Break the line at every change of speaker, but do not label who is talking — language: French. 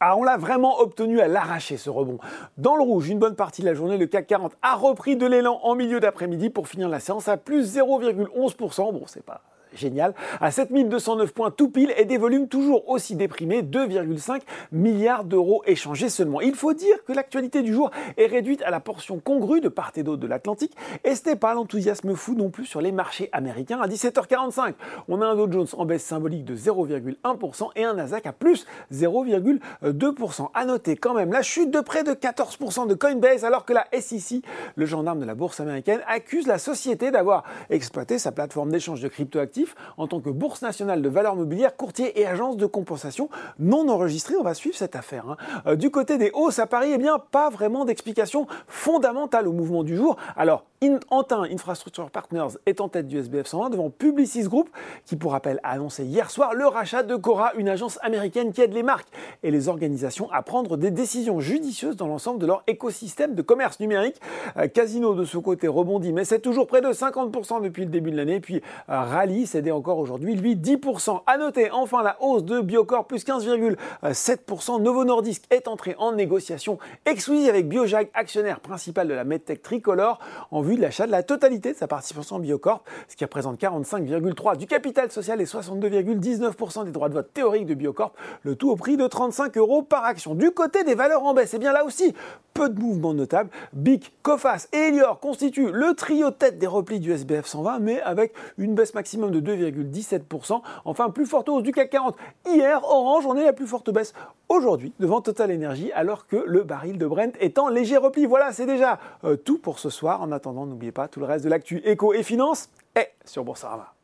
Ah, on l'a vraiment obtenu à l'arracher ce rebond. Dans le rouge, une bonne partie de la journée, le CAC 40 a repris de l'élan en milieu d'après-midi pour finir la séance à plus 0,11%. Bon, c'est pas génial, à 7209 points tout pile et des volumes toujours aussi déprimés, 2,5 milliards d'euros échangés seulement. Il faut dire que l'actualité du jour est réduite à la portion congrue de part et d'autre de l'Atlantique et ce n'est pas l'enthousiasme fou non plus sur les marchés américains. À 17h45, on a un Dow Jones en baisse symbolique de 0,1% et un Nasdaq à plus 0,2%. À noter quand même la chute de près de 14% de Coinbase alors que la SEC, le gendarme de la bourse américaine, accuse la société d'avoir exploité sa plateforme d'échange de cryptoactifs en tant que Bourse nationale de valeurs mobilières, courtier et agence de compensation non enregistrée. On va suivre cette affaire. Hein. Euh, du côté des hausses à Paris, eh bien, pas vraiment d'explication fondamentale au mouvement du jour. Alors, Antin Infrastructure Partners est en tête du SBF 120 devant Publicis Group, qui pour rappel a annoncé hier soir le rachat de Cora, une agence américaine qui aide les marques et les organisations à prendre des décisions judicieuses dans l'ensemble de leur écosystème de commerce numérique. Euh, Casino de ce côté rebondit, mais c'est toujours près de 50% depuis le début de l'année. Puis euh, Rally cédait encore aujourd'hui, lui 10%. À noter enfin la hausse de Biocor plus 15,7%. Novo Nordisk est entré en négociation exclusive avec Biojag, actionnaire principal de la MedTech Tricolore, en vue de l'achat de la totalité de sa participation en Biocorp, ce qui représente 45,3% du capital social et 62,19% des droits de vote théoriques de Biocorp, le tout au prix de 35 euros par action. Du côté des valeurs en baisse, et eh bien là aussi, peu de mouvements notables. BIC, Cofas et Elior constituent le trio tête des replis du SBF 120, mais avec une baisse maximum de 2,17%. Enfin, plus forte hausse du CAC 40. Hier, Orange en est la plus forte baisse aujourd'hui devant Total Energy, alors que le baril de Brent est en léger repli. Voilà, c'est déjà euh, tout pour ce soir. En attendant, n'oubliez pas tout le reste de l'actu éco et finance est sur Boursorama.